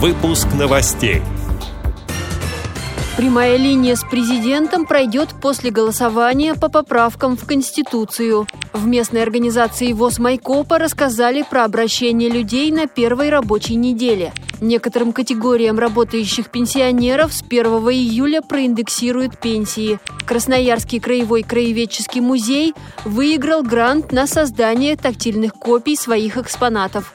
Выпуск новостей. Прямая линия с президентом пройдет после голосования по поправкам в Конституцию. В местной организации ВОЗ Майкопа рассказали про обращение людей на первой рабочей неделе. Некоторым категориям работающих пенсионеров с 1 июля проиндексируют пенсии. Красноярский краевой краеведческий музей выиграл грант на создание тактильных копий своих экспонатов.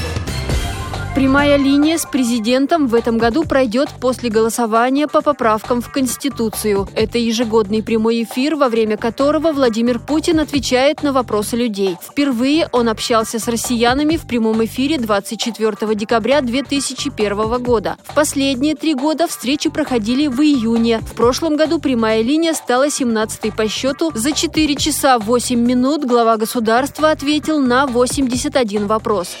Прямая линия с президентом в этом году пройдет после голосования по поправкам в Конституцию. Это ежегодный прямой эфир, во время которого Владимир Путин отвечает на вопросы людей. Впервые он общался с россиянами в прямом эфире 24 декабря 2001 года. В последние три года встречи проходили в июне. В прошлом году прямая линия стала 17-й по счету. За 4 часа 8 минут глава государства ответил на 81 вопрос.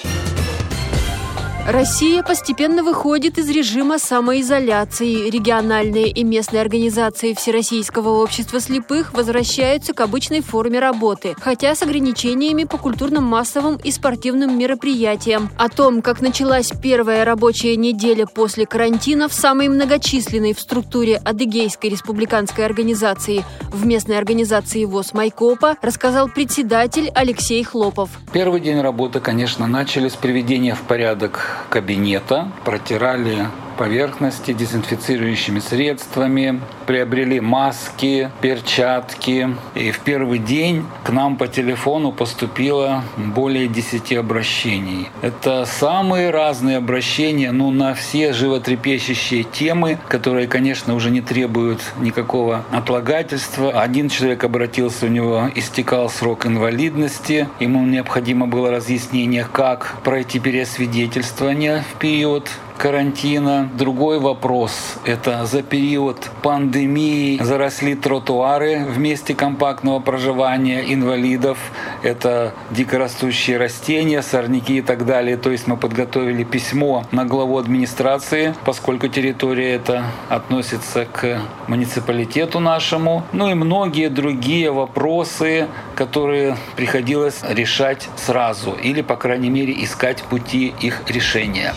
Россия постепенно выходит из режима самоизоляции. Региональные и местные организации Всероссийского общества слепых возвращаются к обычной форме работы, хотя с ограничениями по культурным массовым и спортивным мероприятиям. О том, как началась первая рабочая неделя после карантина в самой многочисленной в структуре Адыгейской республиканской организации в местной организации ВОЗ Майкопа, рассказал председатель Алексей Хлопов. Первый день работы, конечно, начали с приведения в порядок кабинета, протирали поверхности дезинфицирующими средствами, приобрели маски, перчатки. И в первый день к нам по телефону поступило более 10 обращений. Это самые разные обращения, ну, на все животрепещущие темы, которые, конечно, уже не требуют никакого отлагательства. Один человек обратился, у него истекал срок инвалидности, ему необходимо было разъяснение, как пройти переосвидетельствование в период карантина. Другой вопрос – это за период пандемии заросли тротуары в месте компактного проживания инвалидов. Это дикорастущие растения, сорняки и так далее. То есть мы подготовили письмо на главу администрации, поскольку территория эта относится к муниципалитету нашему. Ну и многие другие вопросы, которые приходилось решать сразу или, по крайней мере, искать пути их решения.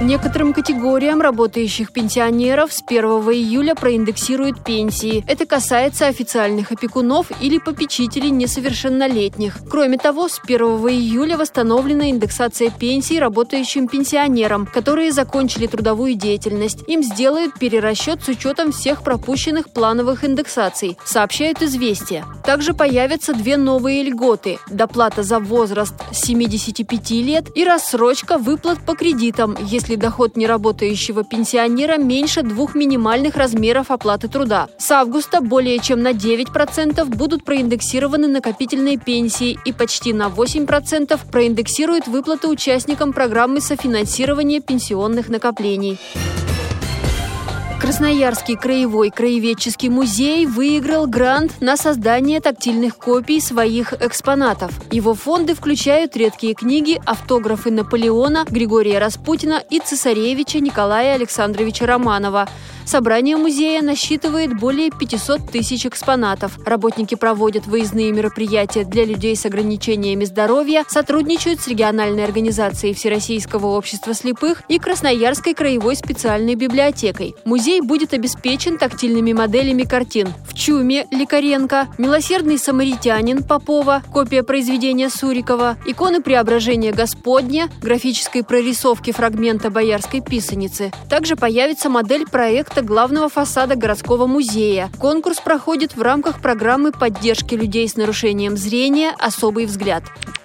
Некоторым категориям работающих пенсионеров с 1 июля проиндексируют пенсии. Это касается официальных опекунов или попечителей несовершеннолетних. Кроме того, с 1 июля восстановлена индексация пенсий работающим пенсионерам, которые закончили трудовую деятельность. Им сделают перерасчет с учетом всех пропущенных плановых индексаций, сообщают «Известия». Также появятся две новые льготы – доплата за возраст с 75 лет и рассрочка выплат по кредитам, если если доход неработающего пенсионера меньше двух минимальных размеров оплаты труда. С августа более чем на 9% будут проиндексированы накопительные пенсии и почти на 8% проиндексируют выплаты участникам программы софинансирования пенсионных накоплений. Красноярский краевой краеведческий музей выиграл грант на создание тактильных копий своих экспонатов. Его фонды включают редкие книги, автографы Наполеона, Григория Распутина и цесаревича Николая Александровича Романова – Собрание музея насчитывает более 500 тысяч экспонатов. Работники проводят выездные мероприятия для людей с ограничениями здоровья, сотрудничают с региональной организацией Всероссийского общества слепых и Красноярской краевой специальной библиотекой. Музей будет обеспечен тактильными моделями картин. В Чуме Лекаренко, Милосердный самаритянин Попова, копия произведения Сурикова, иконы Преображения Господня, графической прорисовки фрагмента Боярской писаницы. Также появится модель проекта главного фасада городского музея. Конкурс проходит в рамках программы поддержки людей с нарушением зрения «Особый взгляд».